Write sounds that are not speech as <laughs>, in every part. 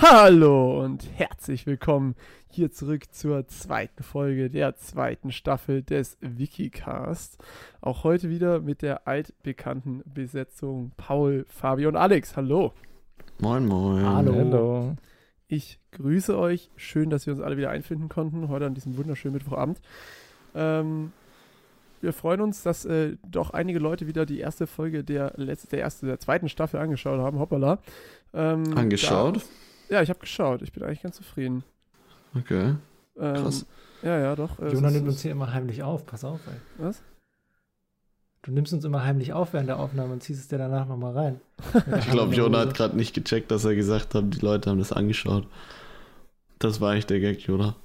Hallo und herzlich willkommen hier zurück zur zweiten Folge der zweiten Staffel des Wikicast. Auch heute wieder mit der altbekannten Besetzung Paul, Fabi und Alex. Hallo. Moin, moin. Hallo. Hallo. Ich grüße euch. Schön, dass wir uns alle wieder einfinden konnten, heute an diesem wunderschönen Mittwochabend. Ähm, wir freuen uns, dass äh, doch einige Leute wieder die erste Folge der, letzte, der, erste, der zweiten Staffel angeschaut haben. Hoppala. Ähm, angeschaut? Da, ja, ich habe geschaut. Ich bin eigentlich ganz zufrieden. Okay. Ähm, Krass. Ja, ja, doch. Äh, Jonah nimmt uns hier immer heimlich auf. Pass auf, ey. Was? Du nimmst uns immer heimlich auf während der Aufnahme und ziehst es dir danach nochmal rein. <laughs> ich glaube, Jonah hat gerade nicht gecheckt, dass er gesagt hat, die Leute haben das angeschaut. Das war eigentlich der Gag, Jonah.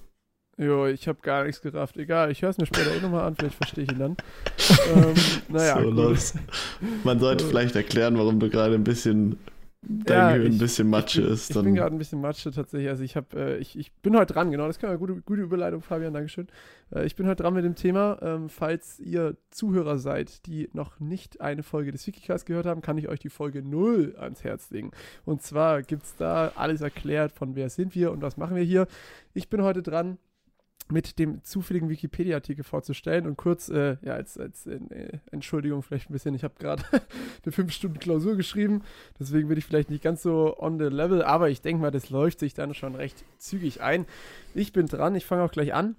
Jo, ich habe gar nichts gerafft. Egal, ich höre es mir später eh nochmal an, vielleicht verstehe ich ihn dann. <laughs> ähm, naja. So los. Man sollte vielleicht erklären, warum du gerade ein bisschen dein ja, Gehirn ein bisschen Matsche ich, ist. Ich, ich bin gerade ein bisschen Matsche tatsächlich. Also ich habe, äh, ich, ich bin heute dran, genau, das kann eine gute, gute Überleitung, Fabian, Dankeschön. Äh, ich bin heute dran mit dem Thema. Ähm, falls ihr Zuhörer seid, die noch nicht eine Folge des Wikicast gehört haben, kann ich euch die Folge 0 ans Herz legen. Und zwar gibt es da alles erklärt, von wer sind wir und was machen wir hier. Ich bin heute dran mit dem zufälligen Wikipedia-Artikel vorzustellen und kurz, äh, ja, als, als äh, Entschuldigung vielleicht ein bisschen, ich habe gerade <laughs> eine 5-Stunden-Klausur geschrieben, deswegen bin ich vielleicht nicht ganz so on the level, aber ich denke mal, das läuft sich dann schon recht zügig ein. Ich bin dran, ich fange auch gleich an.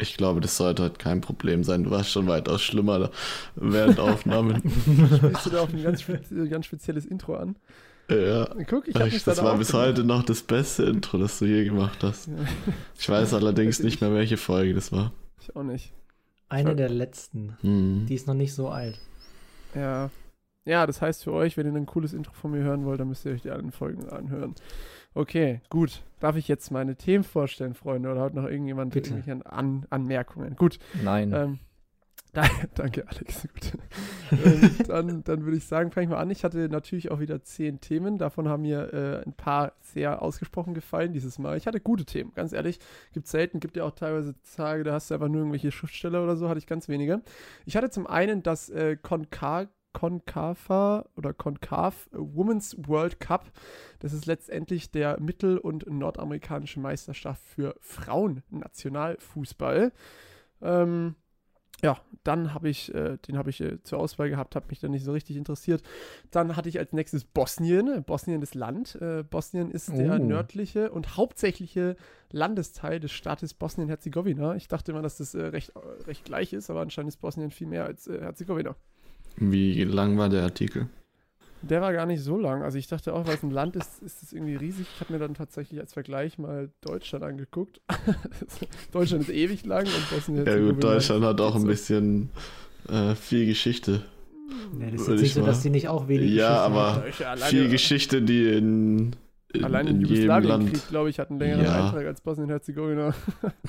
Ich glaube, das sollte heute kein Problem sein. Du warst schon weitaus schlimmer während <laughs> Aufnahmen. Spielst du da auch ein ganz, ganz spezielles Intro an? Ja. Guck, ich Echt, das war bis heute noch das beste Intro, das du je gemacht hast. Ich weiß allerdings nicht mehr, welche Folge das war. Ich auch nicht. Eine der letzten. Mhm. Die ist noch nicht so alt. Ja. Ja, das heißt für euch, wenn ihr ein cooles Intro von mir hören wollt, dann müsst ihr euch die alten Folgen anhören. Okay, gut. Darf ich jetzt meine Themen vorstellen, Freunde? Oder hat noch irgendjemand Bitte. irgendwelche An Anmerkungen? Gut. Nein. Ähm, <laughs> Danke, Alex. Ähm, <laughs> dann, dann würde ich sagen, fange ich mal an. Ich hatte natürlich auch wieder zehn Themen. Davon haben mir äh, ein paar sehr ausgesprochen gefallen dieses Mal. Ich hatte gute Themen, ganz ehrlich. Gibt selten, gibt ja auch teilweise Tage, da hast du einfach nur irgendwelche Schriftsteller oder so, hatte ich ganz wenige. Ich hatte zum einen das äh, Konka Concava oder Concav Women's World Cup. Das ist letztendlich der mittel- und nordamerikanische Meisterschaft für Frauen-Nationalfußball. Ähm, ja, dann habe ich, äh, den habe ich äh, zur Auswahl gehabt, habe mich dann nicht so richtig interessiert. Dann hatte ich als nächstes Bosnien. Bosnien ist Land. Äh, Bosnien ist der oh. nördliche und hauptsächliche Landesteil des Staates Bosnien-Herzegowina. Ich dachte immer, dass das äh, recht, äh, recht gleich ist, aber anscheinend ist Bosnien viel mehr als äh, Herzegowina. Wie lang war der Artikel? Der war gar nicht so lang. Also ich dachte auch, weil es ein Land ist, ist es irgendwie riesig. Ich habe mir dann tatsächlich als Vergleich mal Deutschland angeguckt. <laughs> Deutschland ist ewig lang und Bosnien Ja gut, Deutschland hat auch ein bisschen äh, viel Geschichte. Ja, das ist jetzt nicht so, dass die nicht auch wenig ja, Geschichte aber haben. Ja, aber viel Geschichte, die in, in Allein in, in Jugoslawienkrieg, glaube ich, hat einen längeren ja. Eintrag als Bosnien-Herzegowina.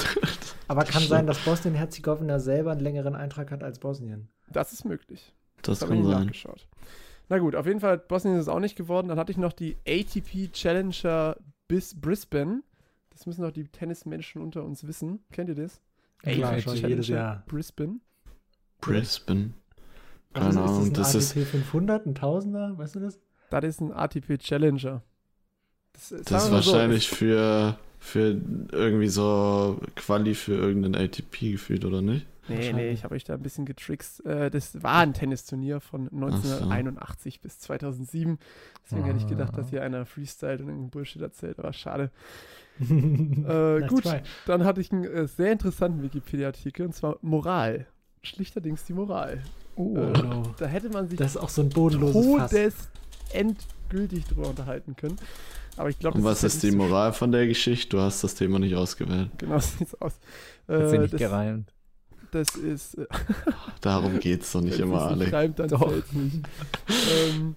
<laughs> aber kann sein, dass Bosnien-Herzegowina selber einen längeren Eintrag hat als Bosnien. Das ist möglich. Das, das kann sein. Na gut, auf jeden Fall, Bosnien ist es auch nicht geworden. Dann hatte ich noch die ATP Challenger bis Brisbane. Das müssen doch die Tennismenschen unter uns wissen. Kennt ihr das? Klar, ATP Challenger jedes Jahr. Brisbane. Brisbane. Keine also Ahnung, das ist. ATP 500, ein Tausender, weißt du das? Das ist ein ATP Challenger. Das, das ist wahrscheinlich so, für, für irgendwie so Quali für irgendeinen ATP gefühlt, oder nicht? Nee, nee, ich habe euch da ein bisschen getrickst. Äh, das war ein Tennisturnier von 1981 so. bis 2007. Deswegen ah. hätte ich gedacht, dass hier einer freestylt und irgendein Bullshit erzählt, aber schade. <laughs> äh, gut, try. dann hatte ich einen äh, sehr interessanten Wikipedia-Artikel und zwar Moral. Schlichterdings die Moral. Oh, äh, no. Da hätte man sich das ist auch so ein bodenloses Todes endgültig drüber unterhalten können. Aber ich glaube, Und was ist, ist die Moral von der Geschichte? Du hast das Thema nicht ausgewählt. Genau, <laughs> so sieht's aus. Sie nicht gereimt das ist. Äh, Darum geht es doch nicht <laughs> immer, Alex. Schreibt, dann doch. nicht. ähm,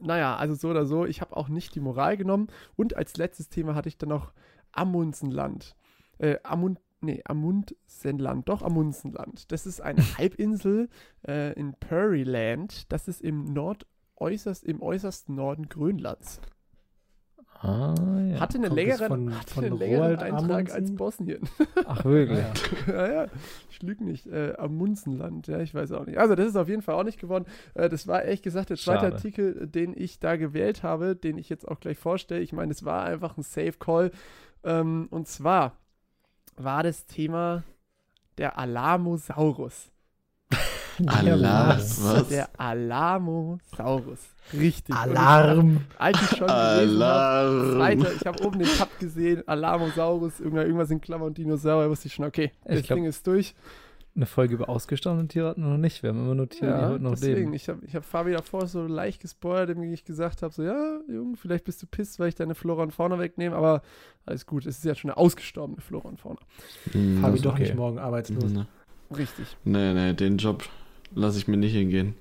naja, also so oder so, ich habe auch nicht die Moral genommen. Und als letztes Thema hatte ich dann noch Amundsenland. Äh, Amund, nee, Amundsenland, doch Amundsenland. Das ist eine <laughs> Halbinsel äh, in Land. Das ist im Nordäußerst, im äußersten Norden Grönlands. Ah, ja. Hatte einen längeren, von, hatte von einen längeren Eintrag Amundsen? als Bosnien. Ach, wirklich? ja, <laughs> ja. Ich lüge nicht. Äh, Amundsenland, ja, ich weiß auch nicht. Also, das ist auf jeden Fall auch nicht geworden. Äh, das war ehrlich gesagt der zweite Schade. Artikel, den ich da gewählt habe, den ich jetzt auch gleich vorstelle. Ich meine, es war einfach ein Safe Call. Ähm, und zwar war das Thema der Alamosaurus. Alarm, was? Der Alamosaurus. Richtig. Alarm. Als ich schon Alarm. Weiter, ich habe oben den Tab gesehen, Alamosaurus, irgendwas in Klammern Dinosaurier, wusste ich schon, okay, das glaub, Ding ist durch. Eine Folge über ausgestorbene Tiere hatten wir noch nicht. Wir haben immer nur Tiere, ja, die heute noch deswegen. leben. Ich habe ich hab Fabi davor so leicht gespoilert, indem ich gesagt habe: so, ja, Junge, vielleicht bist du pisst, weil ich deine Flora und Fauna wegnehme, aber alles gut. Es ist ja schon eine ausgestorbene Flora und Fauna. Mhm, Fabi doch okay. nicht morgen arbeitslos. Mhm. Richtig. Nee, nee, den Job lasse ich mir nicht hingehen.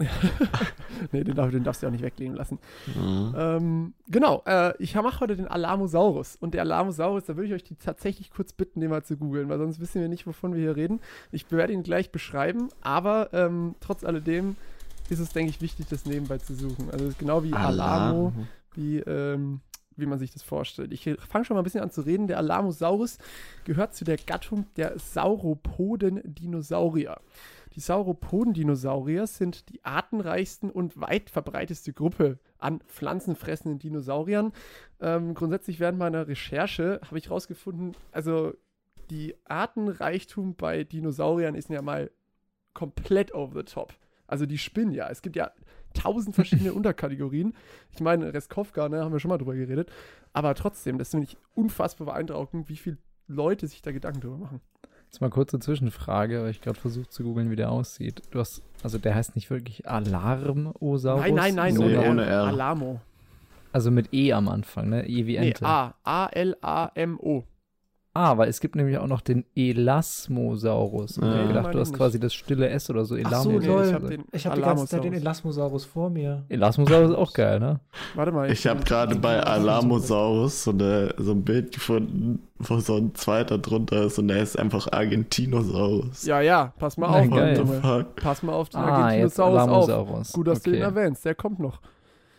<laughs> nee, den, darf, den, darfst du auch nicht weglegen lassen. Mhm. Ähm, genau, äh, ich mache heute den Alamosaurus. Und der Alamosaurus, da würde ich euch die tatsächlich kurz bitten, den mal zu googeln, weil sonst wissen wir nicht, wovon wir hier reden. Ich werde ihn gleich beschreiben, aber ähm, trotz alledem ist es, denke ich, wichtig, das nebenbei zu suchen. Also genau wie Alarm. Alamo, wie, ähm, wie man sich das vorstellt. Ich fange schon mal ein bisschen an zu reden. Der Alamosaurus gehört zu der Gattung der Sauropoden-Dinosaurier. Die Sauropoden-Dinosaurier sind die artenreichsten und weit verbreiteste Gruppe an pflanzenfressenden Dinosauriern. Ähm, grundsätzlich während meiner Recherche habe ich herausgefunden, also die Artenreichtum bei Dinosauriern ist ja mal komplett over the top. Also die spinnen ja. Es gibt ja tausend verschiedene <laughs> Unterkategorien. Ich meine, Restkowka, ne, haben wir schon mal drüber geredet. Aber trotzdem, das finde ich unfassbar beeindruckend, wie viele Leute sich da Gedanken drüber machen. Jetzt mal kurze Zwischenfrage, weil ich gerade versucht zu googeln, wie der aussieht. Du hast, also der heißt nicht wirklich Alarmosaurus? Nein, nein, nein, nee, ohne, R. Alamo. Also mit E am Anfang, ne? E wie Ente. Nee, A. A-L-A-M-O. Ah, weil es gibt nämlich auch noch den Elasmosaurus. Ja. Ich habe gedacht, du hast quasi das stille S oder so. Ach so, nee, ich habe den Ich habe die ganze Zeit den Elasmosaurus vor mir. Elasmosaurus ist auch geil, ne? Warte mal. Ich, ich habe gerade bei Alamosaurus so, eine, so ein Bild gefunden, wo so ein zweiter drunter ist und der ist einfach Argentinosaurus. Ja, ja, pass mal auf. Geil. Pass mal auf den ah, Argentinosaurus auf. Gut, dass okay. du den erwähnst, der kommt noch.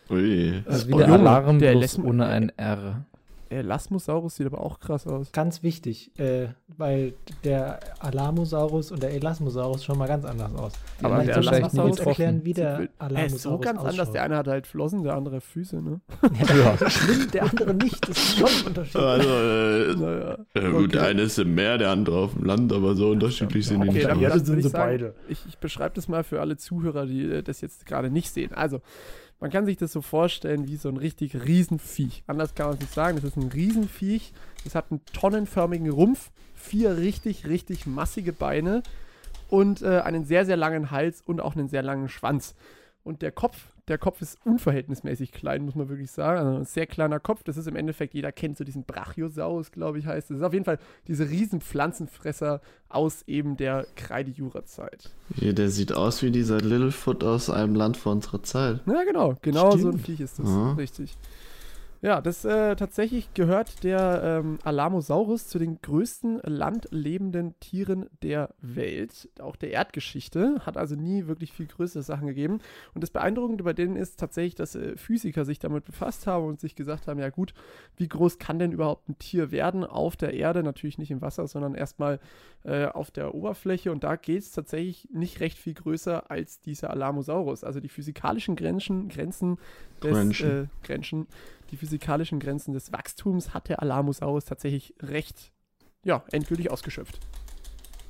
Ui. Also wie der Alarm, der bloß ohne ein R. Elasmosaurus sieht aber auch krass aus. Ganz wichtig, äh, weil der Alamosaurus und der Elasmosaurus schon mal ganz anders aus. Die aber der Elasmosaurus erklären, wie der Alamosaurus ist so ganz ausschaut. anders. Der eine hat halt Flossen, der andere Füße, ne? <laughs> Ja, ja. <laughs> schlimm, der andere nicht. Das ist schon ein Unterschied. Also, äh, naja. ja, gut, okay. der eine ist im Meer, der andere auf dem Land, aber so unterschiedlich sind okay, die nicht. Ja, sind sie beide. Ich, ich beschreibe das mal für alle Zuhörer, die äh, das jetzt gerade nicht sehen. Also, man kann sich das so vorstellen wie so ein richtig Riesenviech. Anders kann man es nicht sagen. Das ist ein Riesenviech. Es hat einen tonnenförmigen Rumpf, vier richtig, richtig massige Beine und äh, einen sehr, sehr langen Hals und auch einen sehr langen Schwanz. Und der Kopf, der Kopf ist unverhältnismäßig klein, muss man wirklich sagen. Also ein sehr kleiner Kopf. Das ist im Endeffekt, jeder kennt so diesen Brachiosaurus, glaube ich, heißt. Das ist auf jeden Fall diese riesen Pflanzenfresser aus eben der Kreide-Jura-Zeit. Ja, der sieht aus wie dieser Littlefoot aus einem Land vor unserer Zeit. Ja, genau. Genau Stimmt. so ein Viech ist das. Ja. Richtig. Ja, das äh, tatsächlich gehört der ähm, Alamosaurus zu den größten landlebenden Tieren der Welt, auch der Erdgeschichte. Hat also nie wirklich viel größere Sachen gegeben. Und das Beeindruckende bei denen ist tatsächlich, dass äh, Physiker sich damit befasst haben und sich gesagt haben: Ja, gut, wie groß kann denn überhaupt ein Tier werden auf der Erde? Natürlich nicht im Wasser, sondern erstmal äh, auf der Oberfläche. Und da geht es tatsächlich nicht recht viel größer als dieser Alamosaurus. Also die physikalischen Grenzen, Grenzen des Grenzen. Die physikalischen Grenzen des Wachstums hat der Alamosaurus tatsächlich recht, ja, endgültig ausgeschöpft.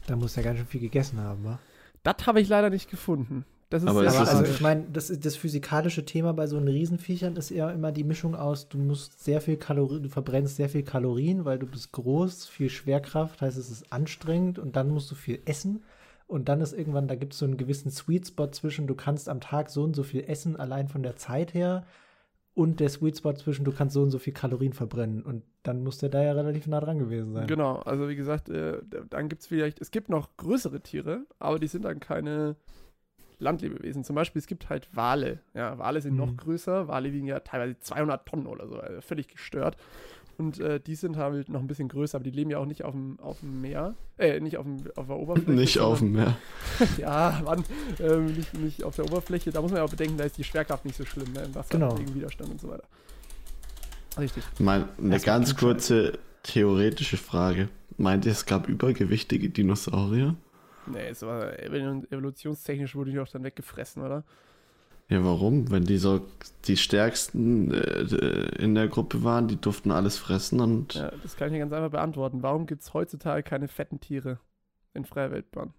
Da muss er ganz schön viel gegessen haben, wa? Das habe ich leider nicht gefunden. Das ist aber, aber also ich meine, das, das physikalische Thema bei so einen Riesenviechern ist ja immer die Mischung aus, du musst sehr viel Kalorien, du verbrennst sehr viel Kalorien, weil du bist groß, viel Schwerkraft, heißt es ist anstrengend und dann musst du viel essen. Und dann ist irgendwann, da gibt es so einen gewissen Sweet Spot zwischen, du kannst am Tag so und so viel essen, allein von der Zeit her und der Sweet Spot zwischen, du kannst so und so viel Kalorien verbrennen. Und dann muss der da ja relativ nah dran gewesen sein. Genau, also wie gesagt, äh, dann gibt es vielleicht, es gibt noch größere Tiere, aber die sind dann keine Landlebewesen. Zum Beispiel, es gibt halt Wale. Ja, Wale sind mhm. noch größer. Wale wiegen ja teilweise 200 Tonnen oder so, also völlig gestört. Und äh, die sind halt noch ein bisschen größer, aber die leben ja auch nicht auf dem, auf dem Meer. Äh, nicht auf, dem, auf der Oberfläche. <laughs> Nicht auf dem Meer. <laughs> ja, Mann, ähm, nicht, nicht auf der Oberfläche. Da muss man ja auch bedenken, da ist die Schwerkraft nicht so schlimm, ne? Im Wasser genau. gegen Widerstand und so weiter. Richtig. Mal eine Erstmal ganz kurze theoretische Frage. Meint ihr, es gab übergewichtige Dinosaurier? Nee, es war evol- evolutionstechnisch wurde die auch dann weggefressen, oder? Ja, warum? Wenn die so die stärksten äh, in der Gruppe waren, die durften alles fressen und Ja, das kann ich dir ganz einfach beantworten. Warum gibt es heutzutage keine fetten Tiere in freier Wildbahn?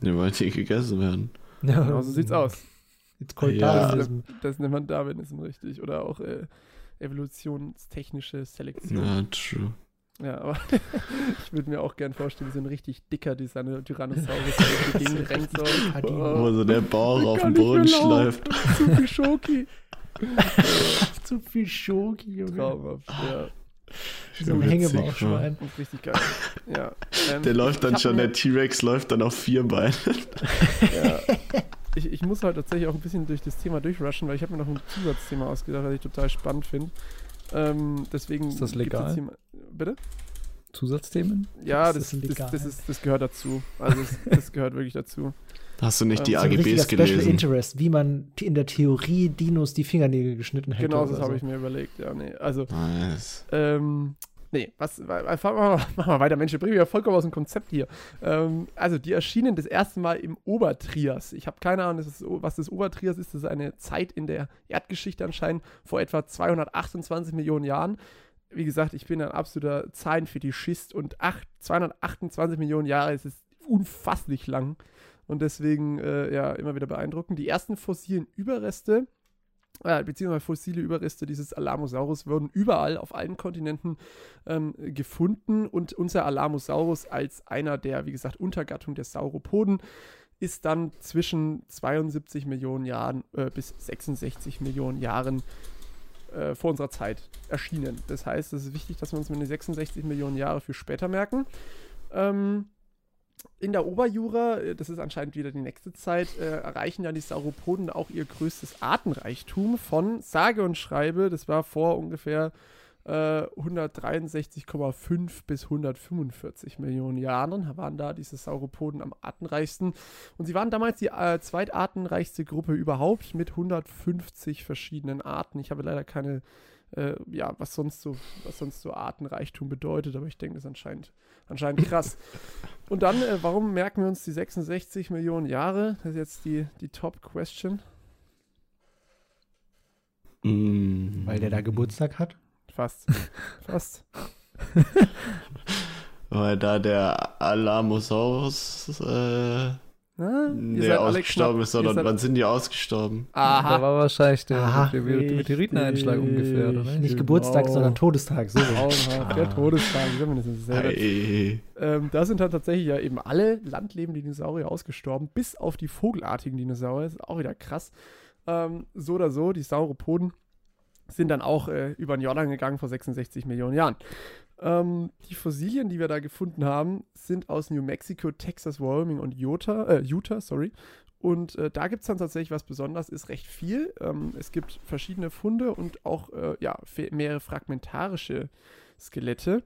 die wollten die gegessen werden. Ja, Genau so sieht's aus. Jetzt kommt Ja. Darwinism. Das nennt man Darwinism richtig. Oder auch äh, evolutionstechnische Selektion. Ja, true. Ja, aber <laughs> ich würde mir auch gern vorstellen, wie so ein richtig dicker Tyranno- Tyrannosaurus <laughs> der Gegend rennt. So. Kadino. Wo so der Bauch auf mehr Boden schleift. Zu viel Schoki. <laughs> Zu viel Schoki, Junge. Traumhaft, ja. So ein Hängebauchschwein. Das ist richtig geil. Ja. Ähm, Der läuft dann schon, der T-Rex läuft dann auf vier Beinen. Ja. Ich, ich muss halt tatsächlich auch ein bisschen durch das Thema durchrushen, weil ich habe mir noch ein Zusatzthema ausgedacht, das ich total spannend finde. Ähm, deswegen Ist das gibt's legal? jetzt hier mal- Bitte? Zusatzthemen? Ja, Ist das, das das, das, ist, das gehört dazu. Also das, das gehört wirklich dazu. Hast du nicht die Ähm, So ein richtiger AGBs Special gelesen? Interest, wie man in der Theorie Dinos die Fingernägel geschnitten hätte. Genau, das habe so. ich mir überlegt. Ja, nee. Also, Nice. ähm, nee, was, wir mal, <laughs> wir weiter. Mensch, wir bringen ja vollkommen aus dem Konzept hier. Ähm, also, die erschienen das erste Mal im Obertrias. Ich habe keine Ahnung, das was das Obertrias ist. Das ist eine Zeit in der Erdgeschichte anscheinend vor etwa 228 Millionen Jahren. Wie gesagt, ich bin ein absoluter Zahlenfetischist und acht, 228 Millionen Jahre ist es unfasslich lang. Und deswegen, äh, ja, immer wieder beeindruckend. Die ersten fossilen Überreste äh, beziehungsweise fossile Überreste dieses Alamosaurus wurden überall auf allen Kontinenten ähm, gefunden und unser Alamosaurus als einer der, wie gesagt, Untergattung der Sauropoden ist dann zwischen 72 Millionen Jahren äh, bis 66 Millionen Jahren äh, vor unserer Zeit erschienen. Das heißt, es ist wichtig, dass wir uns mit den 66 Millionen Jahre für später merken. Ähm, in der Oberjura, äh, das ist anscheinend wieder die nächste Zeit, äh, erreichen dann die Sauropoden auch ihr größtes Artenreichtum von sage und schreibe, das war vor ungefähr äh, 163,5 bis 145 Millionen Jahren, waren da diese Sauropoden am artenreichsten. Und sie waren damals die äh, zweitartenreichste Gruppe überhaupt mit 150 verschiedenen Arten. Ich habe leider keine, äh, ja, was sonst so, was sonst so Artenreichtum bedeutet, aber ich denke, das ist anscheinend, anscheinend krass. <laughs> Und dann, äh, warum merken wir uns die 66 Millionen Jahre? Das ist jetzt die, die Top-Question. Mm. Weil der da Geburtstag hat. Fast. <laughs> Fast. Weil da der Alamosaurus äh, Ihr nee, seid alle ausgestorben ist, sondern ihr seid- wann sind die ausgestorben? Da Aha. war wahrscheinlich der, Aha, der Meteoriteneinschlag ungefähr, oder? Nicht Geburtstag, Genau. sondern Todestag. So. Traumhaft. Der Ah. Todestag, dasselbe. Hey. Ähm, da sind dann tatsächlich ja eben alle landlebenden Dinosaurier ausgestorben, bis auf die vogelartigen Dinosaurier. Das ist auch wieder krass. Ähm, so oder so, die Sauropoden sind dann auch äh, über den Jordan gegangen vor 66 Millionen Jahren. Ähm, die Fossilien, die wir da gefunden haben, sind aus New Mexico, Texas, Wyoming und Utah, äh, Utah sorry. Und äh, da gibt es dann tatsächlich was Besonderes, ist recht viel. Ähm, es gibt verschiedene Funde und auch äh, ja, mehrere fragmentarische Skelette.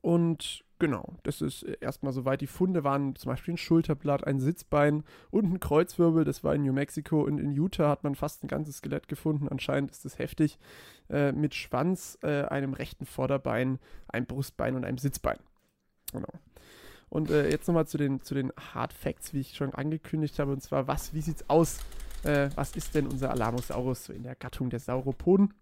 Und genau, das ist äh, erstmal soweit. Die Funde waren zum Beispiel ein Schulterblatt, ein Sitzbein und ein Kreuzwirbel. Das war in New Mexico und in Utah hat man fast ein ganzes Skelett gefunden. Anscheinend ist das heftig. Äh, mit Schwanz, äh, einem rechten Vorderbein, einem Brustbein und einem Sitzbein. Genau. Und äh, jetzt nochmal zu den, zu den Hard Facts, wie ich schon angekündigt habe. Und zwar, was, wie sieht's aus? Äh, was ist denn unser Alamosaurus so in der Gattung der Sauropoden?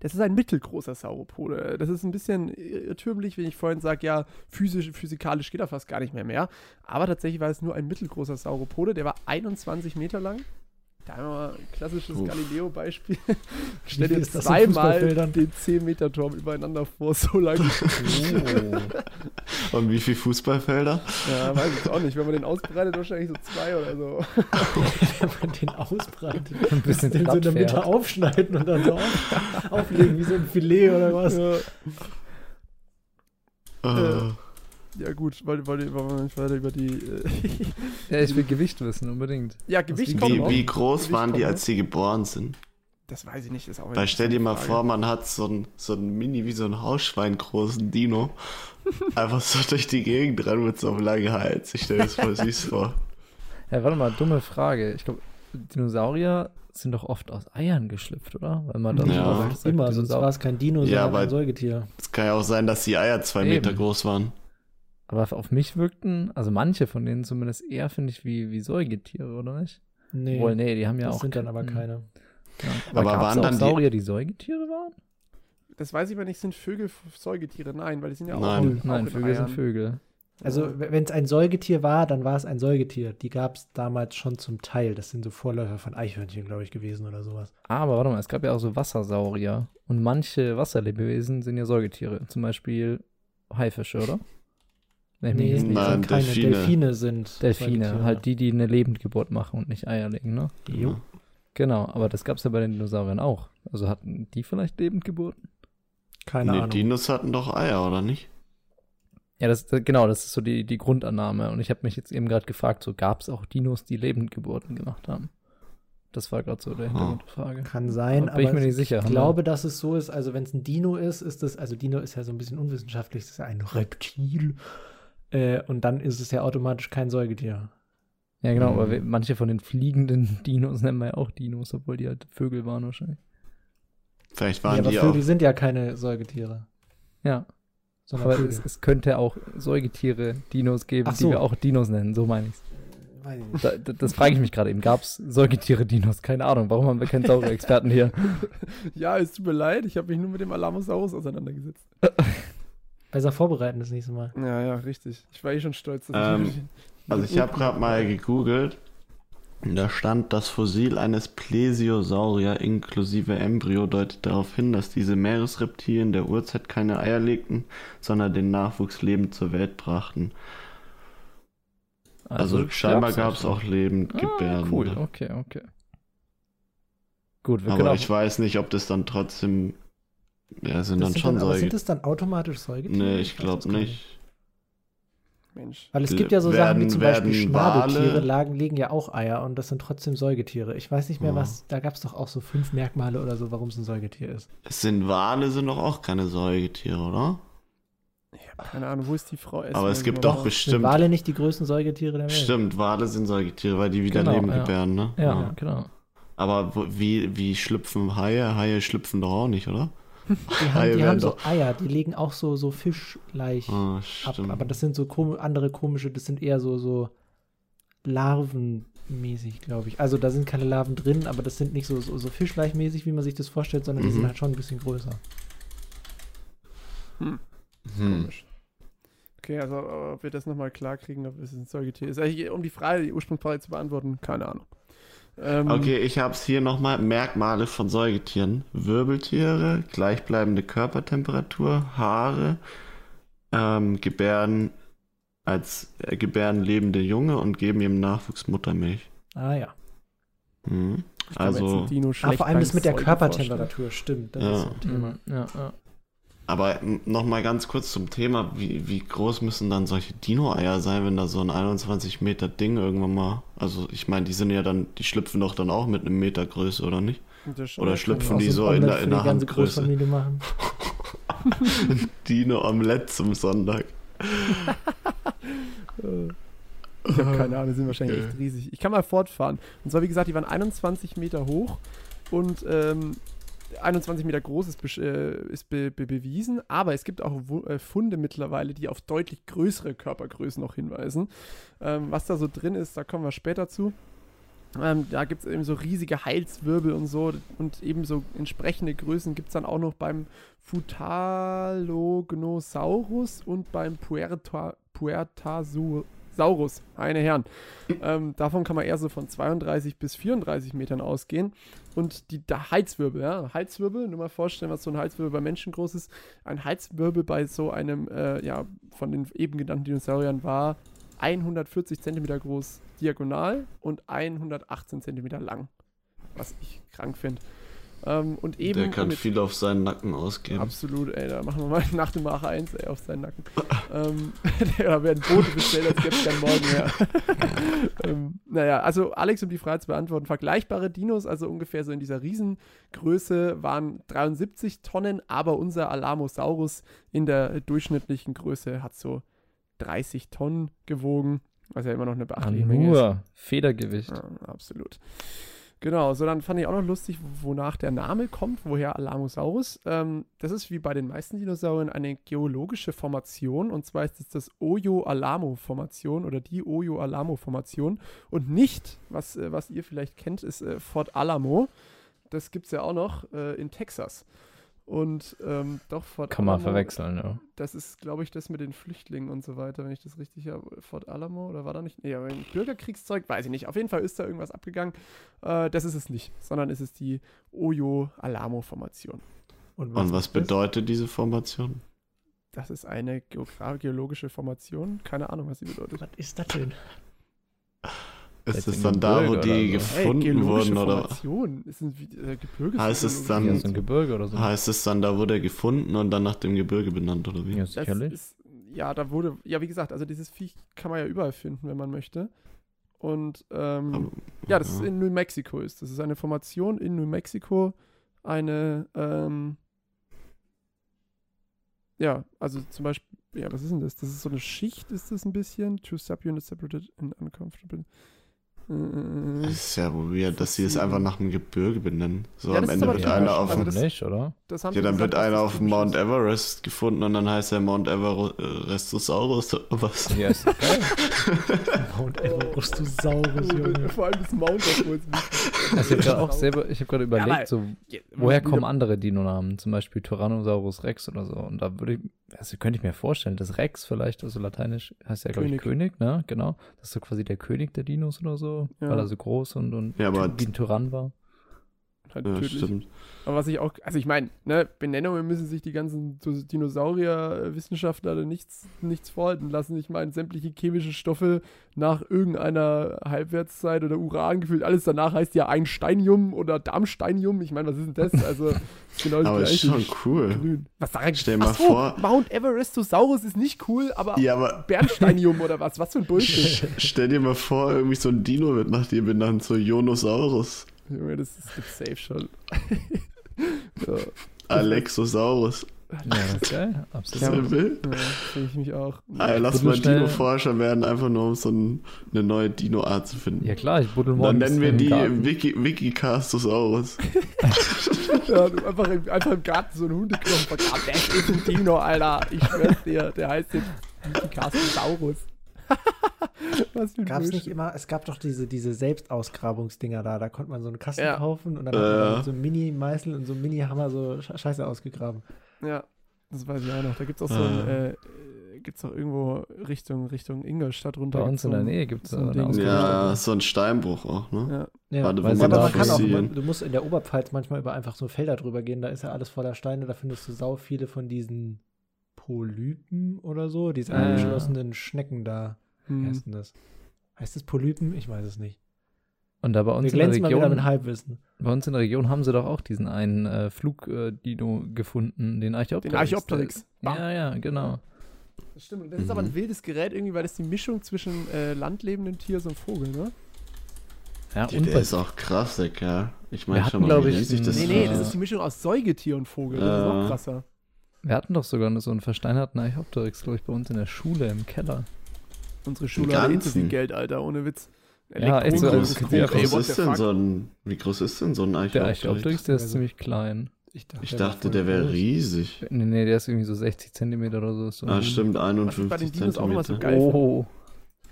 Das ist ein mittelgroßer Sauropode. Das ist ein bisschen irrtümlich, wenn ich vorhin sage, ja, physisch, physikalisch geht er fast gar nicht mehr mehr. Aber tatsächlich war es nur ein mittelgroßer Sauropode. Der war 21 Meter lang. Da haben wir mal ein klassisches. Galileo-Beispiel. <laughs> Stell dir zweimal den 10-Meter-Turm übereinander vor, so lang. <laughs> Und wie viele Fußballfelder? ja, weiß ich auch nicht. Wenn man den ausbreitet, wahrscheinlich so zwei oder so. <laughs> Wenn man den ausbreitet. Ein bisschen Den so in der Mitte aufschneiden und dann so auf, auflegen wie so ein Filet oder was. Ja, Äh, ja gut, wollte wollte- wollen wir nicht weiter über die. Äh, Ja, ich will Gewicht wissen, unbedingt. ja, Gewicht kommt wie, noch. wie groß Gewicht waren die, als sie geboren sind? Das weiß ich nicht. Ist auch Weil stell dir mal interessante vor, Frage. man hat so ein, so ein Mini, wie so ein Hausschwein großen Dino. <laughs> Einfach so durch die Gegend rennen mit so einem langen Hals. Ich stelle das voll <laughs> süß vor. Ja, warte mal, dumme Frage. Ich glaube, Dinosaurier sind doch oft aus Eiern geschlüpft, oder? Weil man dann Ja. sagt, immer, sonst Dinosaurier- war es kein Dino, Ja, aber- ein Säugetier. Es kann ja auch sein, dass die Eier zwei Eben. Meter groß waren. Aber auf mich wirkten, also manche von denen zumindest eher, finde ich, wie, wie Säugetiere, oder nicht? Nee, Obwohl, nee, die haben ja das auch. sind dann aber hm, keine. Ja. Aber Aber, waren dann auch die- Saurier, die Säugetiere waren? Das weiß ich aber nicht, sind Vögel Säugetiere? Nein, weil die sind ja auch, Nein. auch Nein, in Vögel sind. Vögel. Also, wenn es ein Säugetier war, dann war es ein Säugetier. Die gab es damals schon zum Teil. Das sind so Vorläufer von Eichhörnchen, glaube ich, gewesen oder sowas. Aber warte mal, es gab ja auch so Wassersaurier. Und manche Wasserlebewesen sind ja Säugetiere. Zum Beispiel Haifische, oder? Wenn ich mich Nee, jetzt nee nicht Nein, sind keine. Delfine. Delfine, sind Delfine, halt die, die eine Lebendgeburt machen und nicht Eier legen, ne? Jo. Genau, aber das gab es ja bei den Dinosauriern auch. Also hatten die vielleicht Lebendgeburten? Keine nee, Ahnung. Dinos hatten doch Eier, oder nicht? Ja, das, das- genau, das ist so die, die Grundannahme. Und ich habe mich jetzt eben gerade gefragt, so gab es auch Dinos, die Lebendgeburten gemacht haben? Das war gerade so der Hintergrund der Frage. Kann sein, Da bin ich aber mir nicht sicher. ich Haben glaube, dass es so ist. Also, wenn es ein Dino ist, ist das, also Dino ist ja so ein bisschen unwissenschaftlich, das ist ja ein Reptil. Äh, und dann ist es ja automatisch kein Säugetier. Ja, genau, Mhm. aber wir- manche von den fliegenden <laughs> Dinos nennen wir ja auch Dinos, obwohl die halt Vögel waren wahrscheinlich. Vielleicht waren aber die Vögel auch. sind ja keine Säugetiere, Ja, sondern aber es, es könnte auch Säugetiere, Dinos geben, so. die wir auch Dinos nennen, so meine ich's. Weiß ich nicht. Da, da, das frage ich mich gerade eben. Gab es Säugetiere, Dinos? Keine Ahnung. Warum haben wir keinen Saurier-Experten hier? <laughs> Ja, es tut mir leid, ich habe mich nur mit dem Alamosaurus auseinandergesetzt. <laughs> Besser vorbereiten das nächste Mal. Ja, ja, richtig. Ich war eh schon stolz. dass Ähm, ich Also ich habe gerade mal gegoogelt. Und Da stand, das Fossil eines Plesiosaurier inklusive Embryo deutet darauf hin, dass diese Meeresreptilien der Urzeit keine Eier legten, sondern den Nachwuchs lebend zur Welt brachten. Also, scheinbar gab es auch Lebendgebärden. Ah, cool, okay, okay. Gut, wir können Aber auch, ich weiß nicht, ob das dann trotzdem. Ja, sind Das dann sind schon dann, aber sind Säugetiere. das dann automatisch Säugetiere? Nee, ich glaube nicht. Mensch. Weil es gibt ja so Sachen wie Werden- zum Beispiel werden Schnabeltiere, lagen, legen ja auch Eier und das sind trotzdem Säugetiere. Ich weiß nicht mehr, Ja. was, da gab es doch auch so fünf Merkmale oder so, warum es ein Säugetier ist. Es sind Wale, sind doch auch keine Säugetiere, oder? Keine Ahnung, wo ist die Frau? Aber es gibt doch doch Sind bestimmt. Wale nicht die größten Säugetiere der Welt? Stimmt, Wale sind Säugetiere, weil die wieder Genau, Leben ja. gebären, ne? ja, genau. Aber wo, wie, wie schlüpfen Haie? Haie schlüpfen doch auch nicht, oder? Die haben, die haben so Eier, die legen auch so, so fischleich Ah, ab. Aber das sind so kom andere komische, das sind eher so, so Larvenmäßig, glaube ich. Also da sind keine Larven drin, aber das sind nicht so, so, so fischleichmäßig, wie man sich das vorstellt, sondern die Mhm. sind halt schon ein bisschen größer. Hm, hm. komisch. Okay, also ob wir das nochmal klar kriegen, ob es ein Säugetier ist. Eigentlich, um die Frage, die Ursprungsfrage zu beantworten, keine Ahnung. Ähm, Okay, ich habe es hier nochmal. Merkmale von Säugetieren. Wirbeltiere, gleichbleibende Körpertemperatur, Haare, ähm, gebären als äh, gebären lebende Junge und geben ihrem Nachwuchs Muttermilch. Ah ja. Mhm. ich glaube, jetzt Also, Ah, vor allem das mit der Säugen Körpertemperatur, stimmt. Das Ja. ist so ein Thema. Ja, ja. Aber nochmal ganz kurz zum Thema, wie, wie groß müssen dann solche Dino-Eier sein, wenn da so ein 21 Meter Ding irgendwann mal, also ich meine, die sind ja dann, die schlüpfen doch dann auch mit einem Meter Größe, oder nicht? Oder schlüpfen die so in der, in der Handgröße? <laughs> Dino-Omelett zum Sonntag. <laughs> Äh, Ich habe <laughs> keine Ahnung, die sind wahrscheinlich Okay. echt riesig. Ich kann mal fortfahren. Und zwar, wie gesagt, die waren 21 Meter hoch und ähm, 21 Meter groß ist, äh, ist be be bewiesen, aber es gibt auch äh, Funde mittlerweile, die auf deutlich größere Körpergrößen noch hinweisen. Ähm, was da so drin ist, da kommen wir später zu. Ähm, da gibt es eben so riesige Halswirbel und so und eben so entsprechende Größen gibt es dann auch noch beim Futalognosaurus und beim Puerta, Puertasaurus, meine Herren. ähm, davon kann man eher so von 32 bis 34 Metern ausgehen. Und die da Halswirbel, ja, Halswirbel, nur mal vorstellen, was so ein Halswirbel bei Menschen groß ist. Ein Halswirbel bei so einem, äh, ja, von den eben genannten Dinosauriern war 140 Zentimeter groß diagonal und 118 Zentimeter lang. Was ich krank finde. Ähm, und eben. Der kann mit- viel auf seinen Nacken ausgeben. Absolut, ey, da machen wir mal <laughs> nach dem Mach 1 ey, auf seinen Nacken. <laughs> ähm, <laughs> da werden Boote bestellt, als gäbe es keinen Morgen mehr. ähm, naja, also Alex, um die Frage zu beantworten, vergleichbare Dinos, also ungefähr so in dieser Riesengröße, waren 73 Tonnen, aber unser Alamosaurus in der durchschnittlichen Größe hat so 30 Tonnen gewogen. Was ja immer noch eine Ah, beachtliche Menge ist. nur Federgewicht. Ja, absolut. Genau, so dann fand ich auch noch lustig, wonach der Name kommt, woher Alamosaurus. Ähm, das ist wie bei den meisten Dinosauriern eine geologische Formation und zwar ist es das Oyo-Alamo-Formation oder die Oyo-Alamo-Formation und nicht, was, äh, was ihr vielleicht kennt, ist äh, Fort Alamo. Das gibt es ja auch noch äh, in Texas. Und ähm, doch, Fort Kann man Alamo, verwechseln, ja. das ist, glaube ich, das mit den Flüchtlingen und so weiter, wenn ich das richtig habe. Fort Alamo oder war da nicht? Nee, aber ein Bürgerkriegszeug, weiß ich nicht. Auf jeden Fall ist da irgendwas abgegangen. Äh, das ist es nicht, sondern es ist die Oyo-Alamo-Formation. Und was ist das? bedeutet diese Formation? Das ist eine geologische Formation. Keine Ahnung, was sie bedeutet. Was ist das denn? Ist es dann da, wo Gebirge die so. Gefunden geologische wurden? Oder. Ist ein äh, Gebirges Heißt es dann- Ja, so ein Gebirge oder so. heißt es dann, da wurde er gefunden und dann nach dem Gebirge benannt, oder wie? Ja, sicherlich. ist, ja, da wurde, ja, wie gesagt, also dieses Viech kann man ja überall finden, wenn man möchte. Und ähm, Aber- ja, das ist in New Mexico ist. Das ist eine Formation in New Mexico. Eine, ähm, ja, also zum Beispiel, ja, was ist denn das? Das ist so eine Schicht, ist das ein bisschen? Two subunits separated and uncomfortable. Das Äh, ist ja weird, dass sie es einfach nach dem Gebirge benennen. So Ja, am Ende wird einer Also auf Warum dem, das- nicht, oder? ja, dann wird einer auf dem Mount. Everest gefunden und dann heißt er Mount Everestosaurus oder was? Ja, ist geil. <laughs> Mount Everestosaurus, <laughs> Junge. Vor allem das Mount davor ist wichtig. Also ich habe gerade auch selber, ich habe gerade überlegt, aber- so, woher kommen andere Dino-Namen? Zum Beispiel Tyrannosaurus Rex oder so. Und da würde ich, also könnte ich mir vorstellen, dass Rex vielleicht, also lateinisch heißt ja, glaube ich, König. König, ne? Genau. Das ist so quasi der König der Dinos oder so, Ja. weil er so groß und, und Ja, aber- wie ein Tyrann war. Halt Ja, tödlich. stimmt. Aber was ich auch, also ich meine, ne, Benennungen müssen sich die ganzen Dinosaurier-Wissenschaftler nichts, nichts vorhalten lassen. Ich meine, sämtliche chemische Stoffe nach irgendeiner Halbwertszeit oder Uran gefühlt, alles danach heißt ja Einsteinium oder Darmsteinium. Ich meine, was ist denn das? Also, <laughs> ist genau das Aber ist schon cool. Grün. Was ich? Stell mal so, vor- Mount Everestosaurus ist nicht cool, aber Ja, aber Bernsteinium oder was? Was für ein <laughs> Bullshit. stell dir mal vor, irgendwie so ein Dino wird nach dir benannt, so Ionosaurus, Junge, das ist safe schon. <laughs> ja, Alexosaurus. Ja, das ist geil. Absolut. ja ja, ich mich auch. Ey, lass Buddel mal Dino-Forscher werden, einfach nur um so ein, eine neue Dino-Art zu finden. Ja klar, ich buddel Dann morgen. nennen wir die Wiki, Wikicastosaurus. <laughs> Ja, du einfach, im, einfach im Garten so einen Hundeknochen vergraben. Das ist ein Dino, Alter. Ich schwör's dir. Der heißt jetzt Castosaurus. <laughs> Was für ein Gab es Bullshit. nicht immer, es gab doch diese, diese Selbstausgrabungsdinger da, da konnte man so einen Kasten Ja. kaufen und dann Äh. hat man so einem Mini-Meißel und so einem Mini-Hammer so Sche- Scheiße ausgegraben. Ja, das weiß ich auch noch. Da gibt's auch so ein, äh, äh, gibt's auch irgendwo Richtung, Richtung Ingolstadt runter. Bei uns gibt's in so der ein- Nähe gibt es so ein. Ja, so ein Steinbruch auch, ne? Ja, Ja, Warte, wo weil man aber man da kann auch, man, du musst in der Oberpfalz manchmal über einfach so Felder drüber gehen, da ist ja alles voller Steine, da findest du sau viele von diesen Polypen oder so, diese ja. eingeschlossenen Schnecken da. Hm. heißt denn das? Heißt es Polypen? Ich weiß es nicht. Und da bei Wir uns in der glänzen mal wieder mit Region, Halbwissen. bei uns in der Region haben sie doch auch diesen einen äh, Flug-Dino gefunden, den Archaeopteryx. Den Archaeopteryx. Ja, ja, genau. Das stimmt. Und das ist aber ein wildes Gerät irgendwie, weil das die Mischung zwischen äh, landlebendem Tier und Vogel, ne? Ja, Der, und der ist auch krass, der Kerl. Ich Wir meine schon mal, wie ich, riesig das Nee, nee, das ist die Mischung aus Säugetier und Vogel. Das ist noch Äh. krasser. Wir hatten doch sogar so einen versteinerten Archaeopteryx, glaube ich, bei uns in der Schule im Keller. Unsere Schule hat eh zu viel. Geld, Alter, ohne Witz. Ja, echt so, groß, ist wie groß ist denn so ein, wie groß ist denn so ein Der? Archaeopteryx, der ist Also- ziemlich klein. dachte, Ich der dachte, der wäre riesig. Nee, nee, der ist irgendwie so 60 Zentimeter oder so. So Ah, stimmt, Was ich bei den 51 Dinos auch immer so Zentimeter. geil. Oh,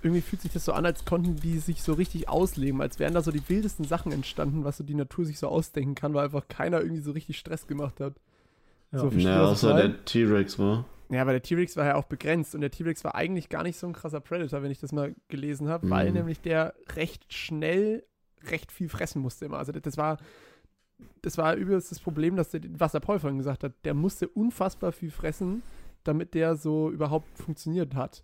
irgendwie fühlt sich das so an, als konnten die sich so richtig ausleben, als wären da so die wildesten Sachen entstanden, was so die Natur sich so ausdenken kann, weil einfach keiner irgendwie so richtig Stress gemacht hat. Ja. So, verstehst du, Ja, was ich außer der T-Rex war. Ja, aber der T-Rex war ja auch begrenzt und der T-Rex war eigentlich gar nicht so ein krasser Predator, wenn ich das mal gelesen habe, weil Mhm. nämlich der recht schnell recht viel fressen musste immer. Also das- das war das war übrigens das Problem, dass der, was der Paul vorhin gesagt hat, der musste unfassbar viel fressen, damit der so überhaupt funktioniert hat.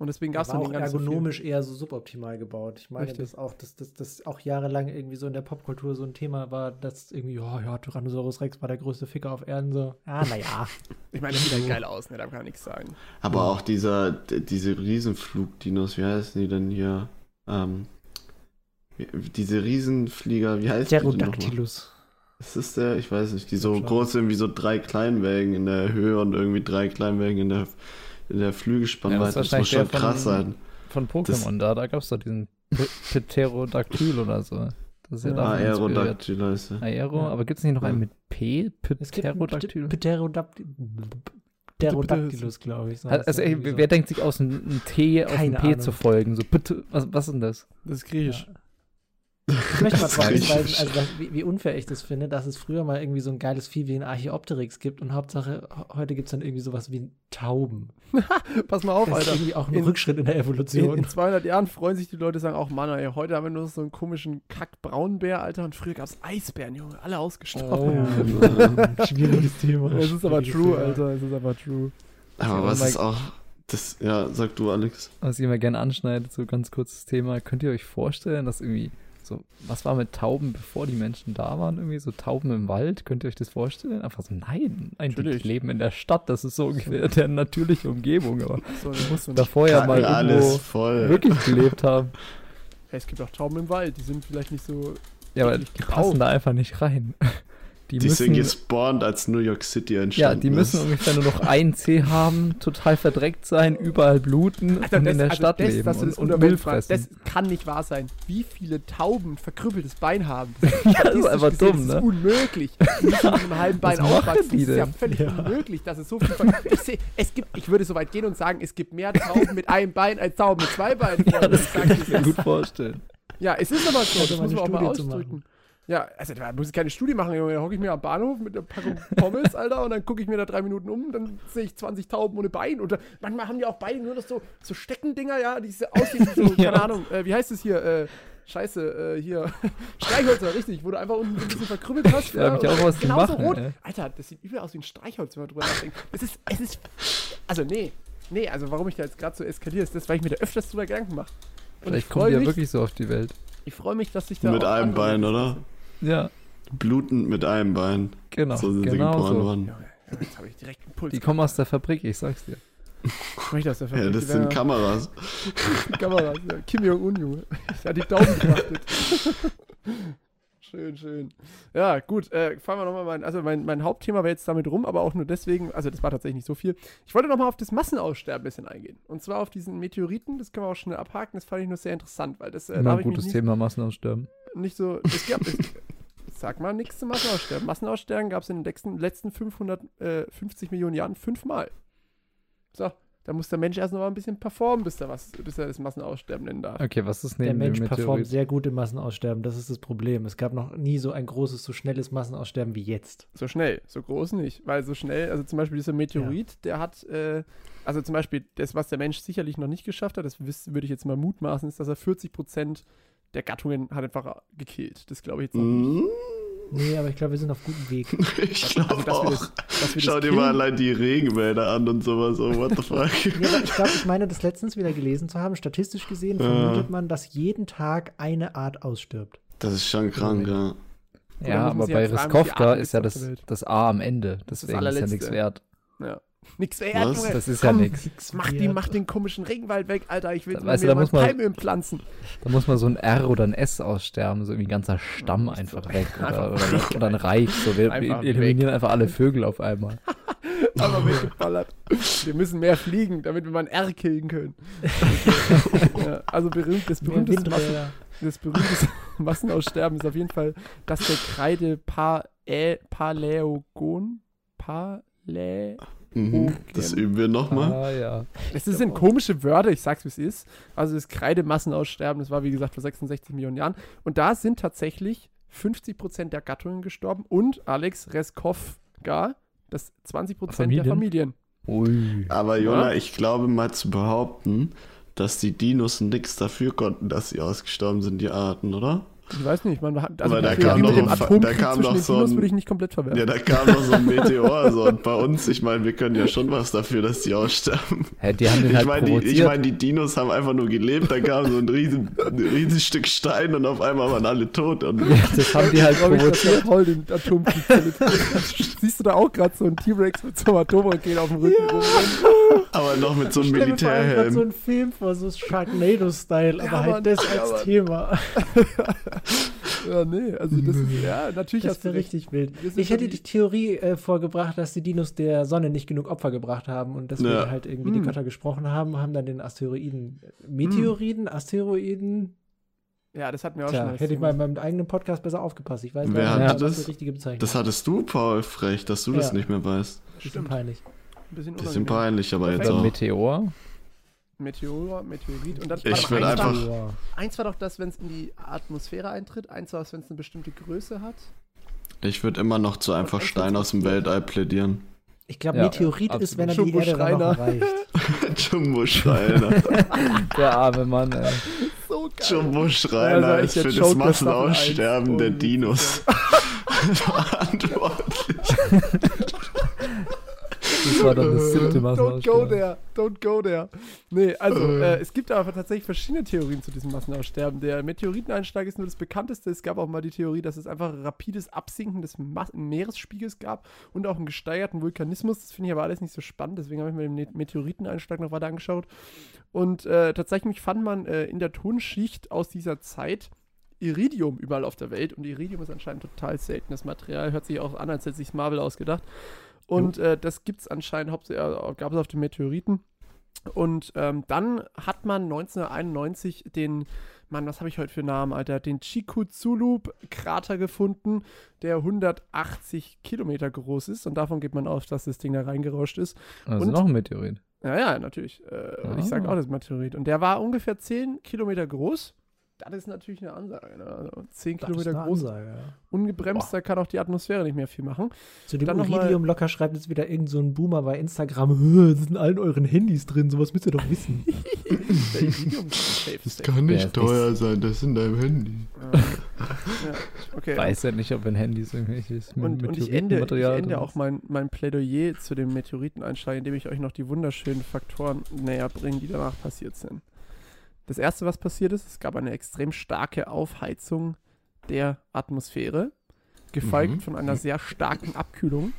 Und deswegen gab es dann auch den ganz so ergonomisch eher so suboptimal gebaut. Ich meine, Richtig. dass auch, dass das dass auch jahrelang irgendwie so in der Popkultur so ein Thema war, dass irgendwie, ja, ja, Tyrannosaurus Rex war der größte Ficker auf Erden, so. Ah, naja. <laughs> Ich meine, das sieht halt geil aus, ne? Da kann man nichts sagen. Aber auch dieser, diese Riesenflugdinos, wie heißen die denn hier? Ähm, diese Riesenflieger, wie heißt die? Pterodactylus. Was ist der? Ich weiß nicht. Die so groß sind wie so drei Kleinwägen in der Höhe und irgendwie drei Kleinwägen in der, in der Ja, Flügelspannweite. das ist das, muss schon krass von- sein. von Pokémon da, da gab es doch diesen Pterodactyl oder so. Das ist ja, Ja. inspiriert. Aerodactyl heißt er. Aero, Ja. aber gibt es nicht noch einen Ja. mit P? Pterodactyl? Pterodactyl. Pterodactylus, glaube ich. so Also, ey, wer denkt sich aus, ein, ein T auf ein Keine P Ahnung. zu folgen? So, bitte, was, was ist denn das? Das ist griechisch. Ja. Ich möchte mal drauf hinweisen, also das, wie, wie unfair ich das finde, dass es früher mal irgendwie so ein geiles Vieh wie ein Archaeopteryx gibt und Hauptsache heute gibt es dann irgendwie sowas wie Tauben. <laughs> Pass mal auf, Das ist Alter. irgendwie auch ein In- Rückschritt in der In, Evolution. in 200 Jahren freuen sich die Leute, sagen auch, Mann, ey, heute haben wir nur so einen komischen Kack-Braunbär, Alter, und früher gab es Eisbären, Junge, alle ausgestorben. Oh, <laughs> schwieriges Thema. Es ist aber true, Thema. Alter, es ist aber true. Aber Oh was ist auch. Das, ja, sag du, Alex. Was ich immer gerne anschneide, so ganz kurzes Thema. Könnt ihr euch vorstellen, dass irgendwie so, was war mit Tauben, bevor die Menschen da waren? Irgendwie so Tauben im Wald? Könnt ihr euch das vorstellen? Einfach so, nein, Natürlich. leben in der Stadt. Das ist so ungefähr der natürliche Umgebung. Aber So, davor ja mal irgendwo wirklich gelebt haben. Hey, es gibt auch Tauben im Wald, die sind vielleicht nicht so. Ja, aber die passen da einfach nicht rein. Die, Die sind müssen, gespawnt, als New York City ja, entstanden die müssen ist. ungefähr nur noch ein C haben, total verdreckt sein, überall bluten und in der Stadt das, leben dass du und, das und Unterwelt Müll fressen. das kann nicht wahr sein. Wie viele Tauben verkrüppeltes Bein haben? <laughs> ja, das ist einfach gesehen, dumm, Das ist ne? unmöglich. Die müssen mit einem halben <laughs> Bein aufwachsen. Das ist ja völlig Ja. unmöglich, dass es so viel. Ich, seh, es gibt, ich würde so weit gehen und sagen, es gibt mehr Tauben mit einem Bein als Tauben mit zwei Beinen. Ja, das kann ich mir das gut vorstellen. Ja, es ist aber so. Das man muss man auch mal ausdrücken. Ja, also da muss ich keine Studie machen, Junge. Da hocke ich mir am Bahnhof mit einer Packung Pommes, Alter, und dann gucke ich mir da drei Minuten um, dann sehe ich 20 Tauben ohne Bein. Und da, manchmal haben die auch Beine nur noch so, so Steckendinger, ja, die so aussehen wie so, <laughs> Ja. keine Ahnung, äh, wie heißt es hier? Äh, Scheiße, äh, hier. <laughs> Streichhölzer, richtig, wo du einfach unten so ein bisschen verkrümmelt hast. frag mich auch, was genauso machen, rot. ey. Alter, das sieht übel aus wie ein Streichholz, wenn man drüber nachdenkt. Es ist, es ist, also nee, nee, also warum ich da jetzt gerade so eskaliere, ist das, weil ich mir da öfters drüber Gedanken mache. Und ich Vielleicht kommen die ja wirklich so auf die Welt. ich freue mich, dass sich da Mit auch einem Bein, oder? sind. Ja, Blutend mit einem Bein. genau. so sind sie genau geboren so. worden. Junge, jetzt habe ich direkt einen Puls. Die kommen aus der Fabrik, ich sag's dir. Ich aus der Ja, Fabrik, das die sind werden- Kameras. <laughs> Kameras. Ja. Kim Jong-un, Junge. Der hat die Daumen betrachtet. <laughs> schön, schön. Ja, gut. Äh, fahren wir nochmal mein, also mein, mein Hauptthema wäre jetzt damit rum, aber auch nur deswegen, also das war tatsächlich nicht so viel. Ich wollte nochmal auf das Massenaussterben ein bisschen eingehen. Und zwar auf diesen Meteoriten, das können wir auch schnell abhaken, das fand ich nur sehr interessant, weil das, äh, da Immer hab ein ich gutes nicht, Thema, Massenaussterben. nicht so, es gab, es, sag mal nichts zum Massenaussterben. Massenaussterben gab es in den letzten, letzten 550 Millionen Jahren fünfmal. So, da muss der Mensch erst noch mal ein bisschen performen, bis er, was, bis er das Massenaussterben nennen darf. Okay, was ist Der neben Mensch dem performt sehr gut im Massenaussterben. Das ist das Problem. Es gab noch nie so ein großes, so schnelles Massenaussterben wie jetzt. So schnell, so groß nicht. Weil so schnell, also zum Beispiel dieser Meteorit, der hat, äh, also zum Beispiel das, was der Mensch sicherlich noch nicht geschafft hat, das würde ich jetzt mal mutmaßen, ist, dass er 40 Prozent der Gattungen hat einfach gekillt. Das glaube ich jetzt noch nicht. Hm, Nee, aber ich glaube, wir sind auf gutem Weg. <laughs> ich Also, glaube wir auch. das, Schau das dir mal allein die Regenwälder an und sowas. Oh, what the fuck? <laughs> Ja, ich glaube, ich meine, das letztens wieder gelesen zu haben. Statistisch gesehen vermutet man, dass jeden Tag eine Art ausstirbt. Das ist schon krank, ja. Ja, aber bei halt Arten ist ja das, das A am Ende. Das ist das Deswegen ist ja nichts wert. Ja. Nix wert, Was? Junge. Das ist ja Komm, nix. Mach, die, mach den komischen Regenwald weg, Alter. Ich will Da- mir weißt du, da man- Palmöl pflanzen. Da muss mal so ein R oder ein S aussterben, so irgendwie ein ganzer Stamm einfach weg. Oder, oder, oder ein Reich. So, wir, Einfach eliminieren einfach alle Vögel auf einmal. <laughs> Aber weggeballert. Wir müssen mehr fliegen, damit wir mal ein R killen können. <laughs> ja, also berühmt, das berühmteste Massen, das berühmteste <laughs> Massenaussterben ist auf jeden Fall das der Kreide pa Ä Paläogon. Mhm. Das üben wir nochmal. Ah, ja. Das sind komische Wörter, ich sag's wie es ist. Also das Kreidemassenaussterben, das war wie gesagt vor 66 Millionen Jahren. Und da sind tatsächlich 50% der Gattungen gestorben und Alex Reskovka, das 20% Familien? der Familien. Ui. Aber Jona, ich glaube mal zu behaupten, dass die Dinos nichts dafür konnten, dass sie ausgestorben sind, die Arten, oder? Ich weiß nicht, man hat also da kam dem ein da kam den so ein- würde ich nicht komplett verwerfen. Ja, da kam noch so ein Meteor. So. Und bei uns, ich meine, wir können ja schon was dafür, dass die aussterben. Hä, die haben den Ich halt meine, die, ich provoziert. mein, die Dinos haben einfach nur gelebt, da kam so ein riesen, riesen Stück Stein und auf einmal waren alle tot. Und ja, das haben die halt Ich ich, provoziert. Paul den Atomkrieg. Siehst du da auch gerade so einen T-Rex mit so einem Atomraketen auf dem Rücken rumrennen? aber noch mit so einem Stell mir vor allem grad so Militärhelm. ein Film vor, so Sharknado-Style, aber Ja, halt Mann, das ja, als. Thema. <laughs> Ja, nee, also das ist, <laughs> ja, natürlich Das hast du richtig wild. Ich hätte die Theorie äh, vorgebracht, dass die Dinos der Sonne nicht genug Opfer gebracht haben und deswegen Ja. halt irgendwie Hm. die Götter gesprochen haben, haben dann den Asteroiden, Meteoriden, Asteroiden. Ja, das hatten wir auch Tja, schon. hätte ich mal in meinem eigenen Podcast besser aufgepasst. Ich weiß Wer nicht, was das? die richtige Bezeichnung Das hattest du, Paul, frech, dass du das Ja. nicht mehr weißt. Bisschen Stimmt. peinlich. Ein bisschen Bisschen peinlich, aber jetzt auch. Meteor. Meteor, Meteorit. Und dann, Ich würd eins war- einfach- Wow. Eins war doch das, wenn es in die Atmosphäre eintritt. Eins war es, wenn es eine bestimmte Größe hat. Ich würde immer noch zu einfach Stein aus dem Weltall plädieren. Ich glaube, Ja, Meteorit absolut. ist, wenn er die Erde dann noch erreicht. <laughs> Jumbo Schreiner. <laughs> Der arme Mann, ey. So geil. Jumbo Ja, Schreiner ich ist für das Massenaussterben der. Dinos <laughs> verantwortlich. Das war dann das siebte Don't go Massenaussterben. there, don't go there. Nee, also Äh. äh, es gibt aber tatsächlich verschiedene Theorien zu diesem Massenaussterben. Der Meteoriteneinschlag ist nur das bekannteste. Es gab auch mal die Theorie, dass es einfach ein rapides Absinken des Mas Meeresspiegels gab und auch einen gesteigerten Vulkanismus. Das finde ich aber alles nicht so spannend, deswegen habe ich mir den Ne- Meteoriteneinschlag noch weiter angeschaut. Und äh, tatsächlich fand man äh, in der Tonschicht aus dieser Zeit Iridium überall auf der Welt und Iridium ist anscheinend total seltenes Material. Hört sich auch an, als hätte sich Marvel ausgedacht. Und äh, das gibt es anscheinend hauptsächlich, gab es auf den Meteoriten. Und ähm, dann hat man 1991 den, Mann, was habe ich heute für Namen, Alter, den Chikutsulu-Krater gefunden, der 180 Kilometer groß ist. Und davon geht man aus, dass das Ding da reingerauscht ist. Also Und- noch ein Meteorit. Ja, ja, natürlich. Äh, und ich sage Ah. auch das Meteorit. Und der war ungefähr 10 Kilometer groß. Das ist natürlich eine Ansage. Ne? Also 10 Das ist Kilometer groß, Ansage, ja. ungebremst, da kann auch die Atmosphäre nicht mehr viel machen. Zu dem Dann Iridium locker schreibt jetzt wieder irgend so ein Boomer bei Instagram, "Hö, das sind in allen euren Handys drin, sowas müsst ihr doch wissen. <laughs> Ist Das kann nicht ist teuer sein, das ist in deinem Handy. Ja. ja. Okay. Weiß ja nicht, ob in Handys irgendwelches Und, und ich ende, ich ende auch ist. mein, mein Plädoyer zu dem Meteoriteneinschlag, indem ich euch noch die wunderschönen Faktoren näher bringe, die danach passiert sind. Das erste, was passiert ist, es gab eine extrem starke Aufheizung der Atmosphäre, gefolgt Mhm. von einer sehr starken Abkühlung,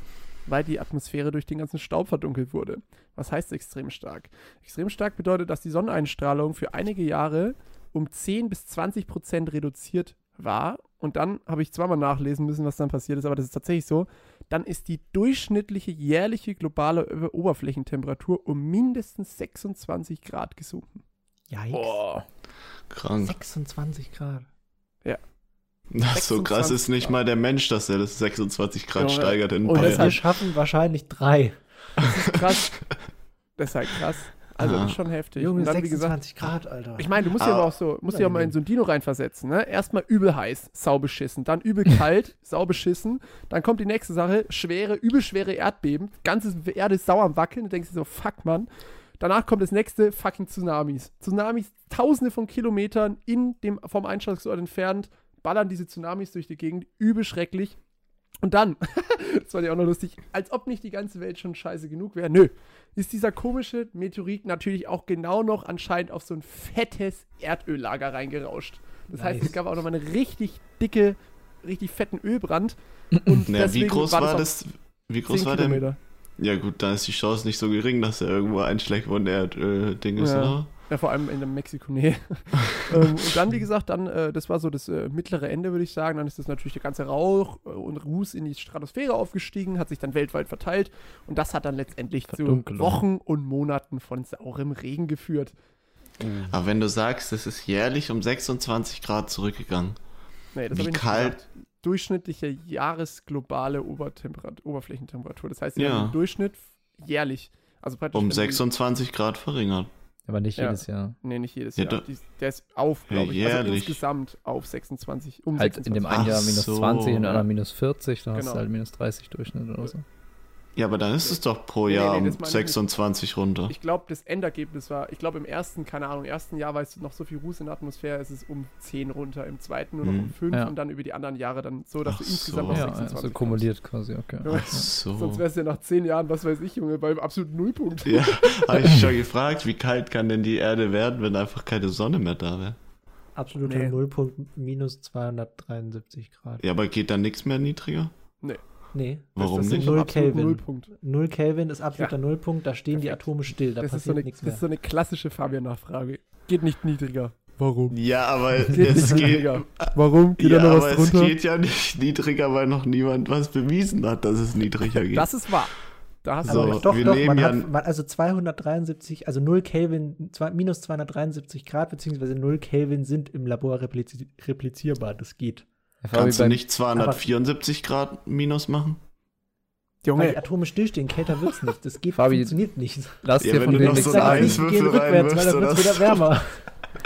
weil die Atmosphäre durch den ganzen Staub verdunkelt wurde. Was heißt extrem stark? Extrem stark bedeutet, dass die Sonneneinstrahlung für einige Jahre um 10 bis 20 Prozent reduziert war. Und dann habe ich zweimal nachlesen müssen, was dann passiert ist, aber das ist tatsächlich so. Dann ist die durchschnittliche jährliche globale Oberflächentemperatur um mindestens 26 Grad gesunken. Yikes. Boah. Krank. 26 Grad. Das so krass 26 ist nicht mal der Mensch, dass er das 26 Grad Junge. steigert in Und wir schaffen wahrscheinlich drei. Das ist krass. das ist halt krass. Also, das ist schon heftig. Junge, Und dann, wie gesagt, 26 Grad, Alter. Ich meine, du musst ja Ah. aber auch so, musst ja auch mal in so ein Dino reinversetzen, ne? Erstmal übel heiß, sau beschissen, dann übel <laughs> kalt, sau beschissen, dann kommt die nächste Sache, schwere, übel schwere Erdbeben, ganze Erde ist sauer am Wackeln, du denkst dir so, fuck, Mann. Danach kommt das nächste, fucking Tsunamis. Tsunamis, tausende von Kilometern in dem, vom Einschlagsort entfernt, ballern diese Tsunamis durch die Gegend, übel schrecklich. Und dann, <laughs> das fand ich auch noch lustig, als ob nicht die ganze Welt schon scheiße genug wäre. Nö, ist dieser komische Meteorit natürlich auch genau noch anscheinend auf so ein fettes Erdöllager reingerauscht. Das heißt, Nice. es gab auch noch mal einen richtig dicke, richtig fetten Ölbrand. <laughs> Und Na, wie groß war war das? Wie groß 10 war der? Kilometer. Ja gut, dann ist die Chance nicht so gering, dass er irgendwo einschlägt, wo ein Erdöl-Ding ist, Ja. oder? Ja, vor allem in der Mexiko-Nähe. <laughs> ähm, und dann, wie gesagt, dann, äh, das war so das äh, mittlere Ende, würde ich sagen. Dann ist das natürlich der ganze Rauch äh, und Ruß in die Stratosphäre aufgestiegen, hat sich dann weltweit verteilt. Und das hat dann letztendlich zu. Wochen und Monaten von saurem Regen geführt. Aber wenn du sagst, es ist jährlich um 26 Grad zurückgegangen. Nee, das Wie habe ich nicht kalt- gesagt. Durchschnittliche jahresglobale Obertemperat Oberflächentemperatur. Das heißt, wir Ja. haben im Durchschnitt jährlich, also praktisch. Um wenn du- 26 Grad verringert. Aber nicht Ja. jedes Jahr. Nee, nicht jedes Ja, Jahr. Die, der ist auf, glaube ich. Also insgesamt auf 26. Um Halt 26. in dem einen Jahr minus so. 20, in dem anderen minus 40, da hast Genau. du halt minus 30 Durchschnitt oder so. Ja, aber dann ist es doch pro Nee, nee, Jahr nee, das um meine ich 26 runter. Ich glaube, das Endergebnis war, ich glaube, im ersten, keine Ahnung, ersten Jahr war es noch so viel Ruß in der Atmosphäre, ist es um 10 runter, im zweiten nur noch Hm. um 5 Ja. und dann über die anderen Jahre dann so, dass Ach du insgesamt so. auf Ja, 26 also kommst. kumuliert quasi, okay. Ja. So. Sonst wärst du ja nach 10 Jahren, was weiß ich, Junge, beim absoluten Nullpunkt. Ja, <laughs> habe ich schon gefragt, wie kalt kann denn die Erde werden, wenn einfach keine Sonne mehr da wäre? Absoluter Nee. Nullpunkt minus 273 Grad. Ja, aber geht dann nichts mehr niedriger? Nee, Warum das ist nicht? Null Null Kelvin. Nullpunkt. 0 Kelvin ist absoluter Nullpunkt, da stehen die Perfekt. Atome still, da Das ist, so passiert eine, nichts das mehr. ist so eine klassische Fabian-Nachfrage. Geht nicht niedriger. Warum? Ja, aber Geht es nicht geht. niedriger. <laughs> Warum? Geht ja, da noch aber was es drunter? geht ja nicht niedriger, weil noch niemand was bewiesen hat, dass es niedriger geht. Das ist wahr. Da hast So. du Aber doch, wir doch, man ja hat, man, also 273, also 0 Kelvin, zwei, minus 273 Grad, beziehungsweise 0 Kelvin sind im Labor replizi replizierbar. Das geht. Kannst du nicht 274 Grad minus machen? Weil die Junge, Atome stillstehen, kälter wird's nicht. Das geht, Fabi, funktioniert nicht. Lass Ja, dir von du dem noch nicht so Ich die gehen rückwärts, weil dann wird's wieder wärmer.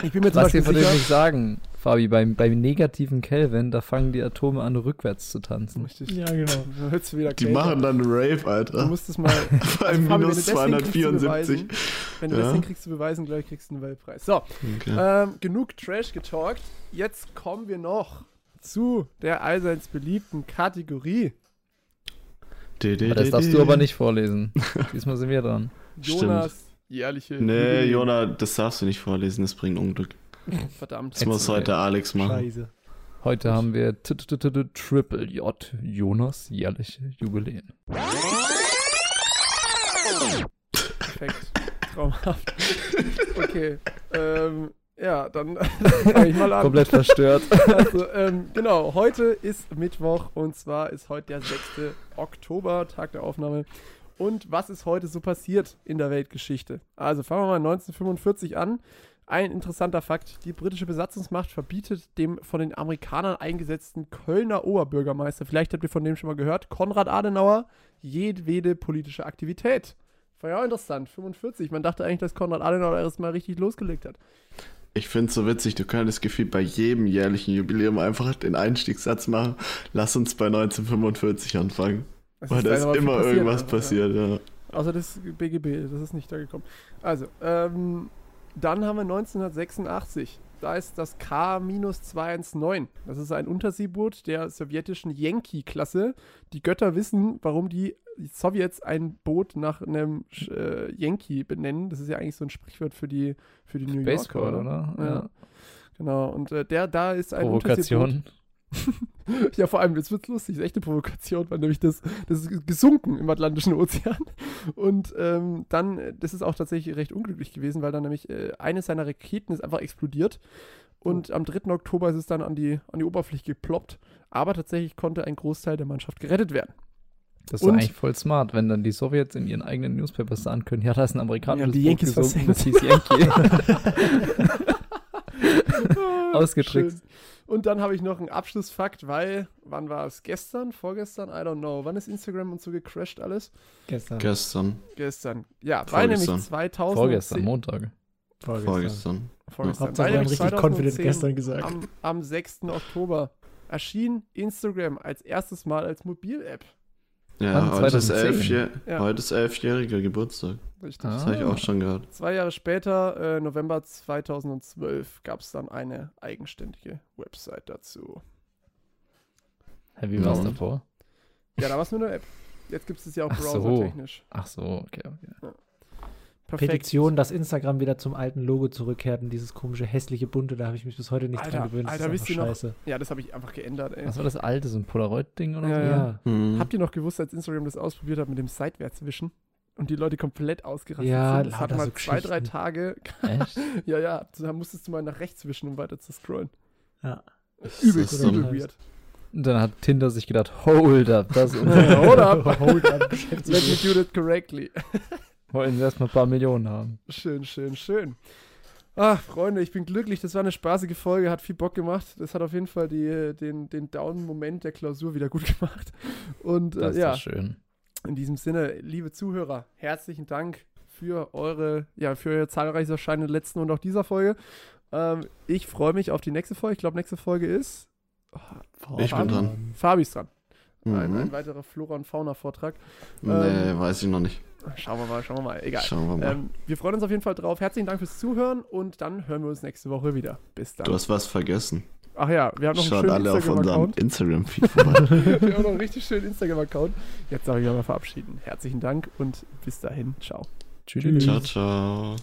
ich bin mir zum Lass dir Beispiel von dem sicher. nicht sagen, Fabi, beim, beim negativen Kelvin, da fangen die Atome an, rückwärts zu tanzen. Richtig. Ja, genau. Dann wird's wieder Die kälter. machen dann einen Rave, Du Alter. musst es mal. <laughs> Bei Also, du minus das hinkriegst zu 274. beweisen- Wenn du das hinkriegst zu beweisen, gleich kriegst du einen Weltpreis. So, Okay. ähm, genug Trash getalkt. Jetzt kommen wir noch zu der allseits beliebten Kategorie. Aber das darfst du aber nicht vorlesen. <laughs> Diesmal sind wir dran. Jonas jährliche. Nee, Jubiläum. Jona, das darfst du nicht vorlesen, das bringt Unglück. Verdammt. Das muss heute Alex machen. Scheiße. Heute haben wir Triple J, Jonas jährliche Jubiläen. Perfekt. Traumhaft. Okay. Ähm, ja, <laughs> dann fange ich mal an. Komplett verstört. <laughs> Also, ähm, genau, heute ist Mittwoch und zwar ist heute der 6. Oktober, Tag der Aufnahme. Und was ist heute so passiert in der Weltgeschichte? Also fangen wir mal 1945 an. Ein interessanter Fakt: Die britische Besatzungsmacht verbietet dem von den Amerikanern eingesetzten Kölner Oberbürgermeister, vielleicht habt ihr von dem schon mal gehört, Konrad Adenauer, jedwede politische Aktivität. War ja auch interessant, 45. Man dachte eigentlich, dass Konrad Adenauer erst mal richtig losgelegt hat. Ich finde es so witzig, du könntest gefühlt bei jedem jährlichen Jubiläum einfach den Einstiegssatz machen. Lass uns bei 1945 anfangen. Es Weil da ist immer passiert, irgendwas ja. passiert, ja. Außer das BGB, das ist nicht da gekommen. Also, ähm, dann haben wir 1986. Da ist das K-219. Das ist ein Unterseeboot der sowjetischen Yankee-Klasse. Die Götter wissen, warum die Sowjets ein Boot nach einem äh, Yankee benennen. Das ist ja eigentlich so ein Sprichwort für die, für die New Yorker, Baseball, oder? oder? Ja. Genau. Und äh, der da ist ein Unterseeboot. <laughs> <laughs> Ja, vor allem, jetzt wird's lustig, das ist echt eine Provokation, weil nämlich das, das ist gesunken im Atlantischen Ozean. <laughs> Und ähm, dann, äh, das ist auch tatsächlich recht unglücklich gewesen, weil dann nämlich äh, eine seiner Raketen ist einfach explodiert. Und am 3. Oktober ist es dann an die, an die Oberfläche geploppt. Aber tatsächlich konnte ein Großteil der Mannschaft gerettet werden. Das ist Und- eigentlich voll smart, wenn dann die Sowjets in ihren eigenen Newspapers sagen können, ja, da ist ein amerikanisches Ja, die Boot Yankees gesunken, das versenkt. hieß Yankee. <laughs> <laughs> Ausgetrickst. Schön. Und dann habe ich noch einen Abschlussfakt, weil, wann war es? Gestern? Vorgestern? I don't know. Wann ist Instagram und so gecrashed alles? Gestern. Gestern, Gestern. Ja, weil nämlich Vorgestern. 2010. Vorgestern, Montag. vorgestern. Vorgestern. Weil haben nämlich richtig confident 2010 gestern gesagt. Am, am 6. Oktober erschien Instagram als erstes Mal als Mobil-App. Ja, heute ist, 2010? elfjähr Ja. heute ist elfjähriger Geburtstag. Richtig. Ah. Das habe ich auch schon gehört. Zwei Jahre später, äh, November 2012, gab es dann eine eigenständige Website dazu. Hä, wie war es Ja. davor? Ja, da war es nur eine App. Jetzt gibt es das ja auch Ach so. browsertechnisch. Ach so, okay, okay. Perfekt. Petition, dass Instagram wieder zum alten Logo zurückkehrt und dieses komische, hässliche Bunte, da habe ich mich bis heute nicht Alter, dran gewöhnt. Das Alter, ist wisst ihr noch- scheiße. Ja, das habe ich einfach geändert, ey. Was war das alte, so ein Polaroid-Ding oder Ja, so? ja. Hm. Habt ihr noch gewusst, als Instagram das ausprobiert hat mit dem Seitwärtswischen? Und die Leute komplett ausgerastet Ja, sind. Das hat mal so zwei, drei. Tage. Echt? <laughs> Ja, ja, da musstest du mal nach rechts wischen, um weiter zu scrollen. Ja. Übel, ist so übel weird. Und dann hat Tinder sich gedacht, hold up, das <laughs> und Hold up. Hold up. Let me do that correctly. <laughs> wollen wir erstmal ein paar Millionen haben. Schön, schön, schön. Ach, Freunde, ich bin glücklich. Das war eine spaßige Folge, hat viel Bock gemacht. Das hat auf jeden Fall die, den, den Down-Moment der Klausur wieder gut <laughs> gemacht. Und äh, Das ist ja, doch schön. in diesem Sinne, liebe Zuhörer, herzlichen Dank für eure, ja, für euer zahlreiches Erscheinen in der letzten und auch dieser Folge. Ähm, ich freue mich auf die nächste Folge. Ich glaube, nächste Folge ist. Oh, Ich bin dran. Fabi ist dran. Ein, Mhm. ein weiterer Flora- und Fauna-Vortrag. Nee, ähm, weiß ich noch nicht. Schauen wir mal, schauen wir mal. Egal. Wir mal. Ähm, wir freuen uns auf jeden Fall drauf. Herzlichen Dank fürs Zuhören und dann hören wir uns nächste Woche wieder. Bis dann. du hast was vergessen. Ach ja, wir haben noch einen Schaut schönen alle auf unserem. Instagram-Feed vorbei. <laughs> wir haben noch einen richtig schönen Instagram-Account. Jetzt darf ich mich mal verabschieden. Herzlichen Dank und bis dahin. Ciao. Tschüss. ciao, ciao.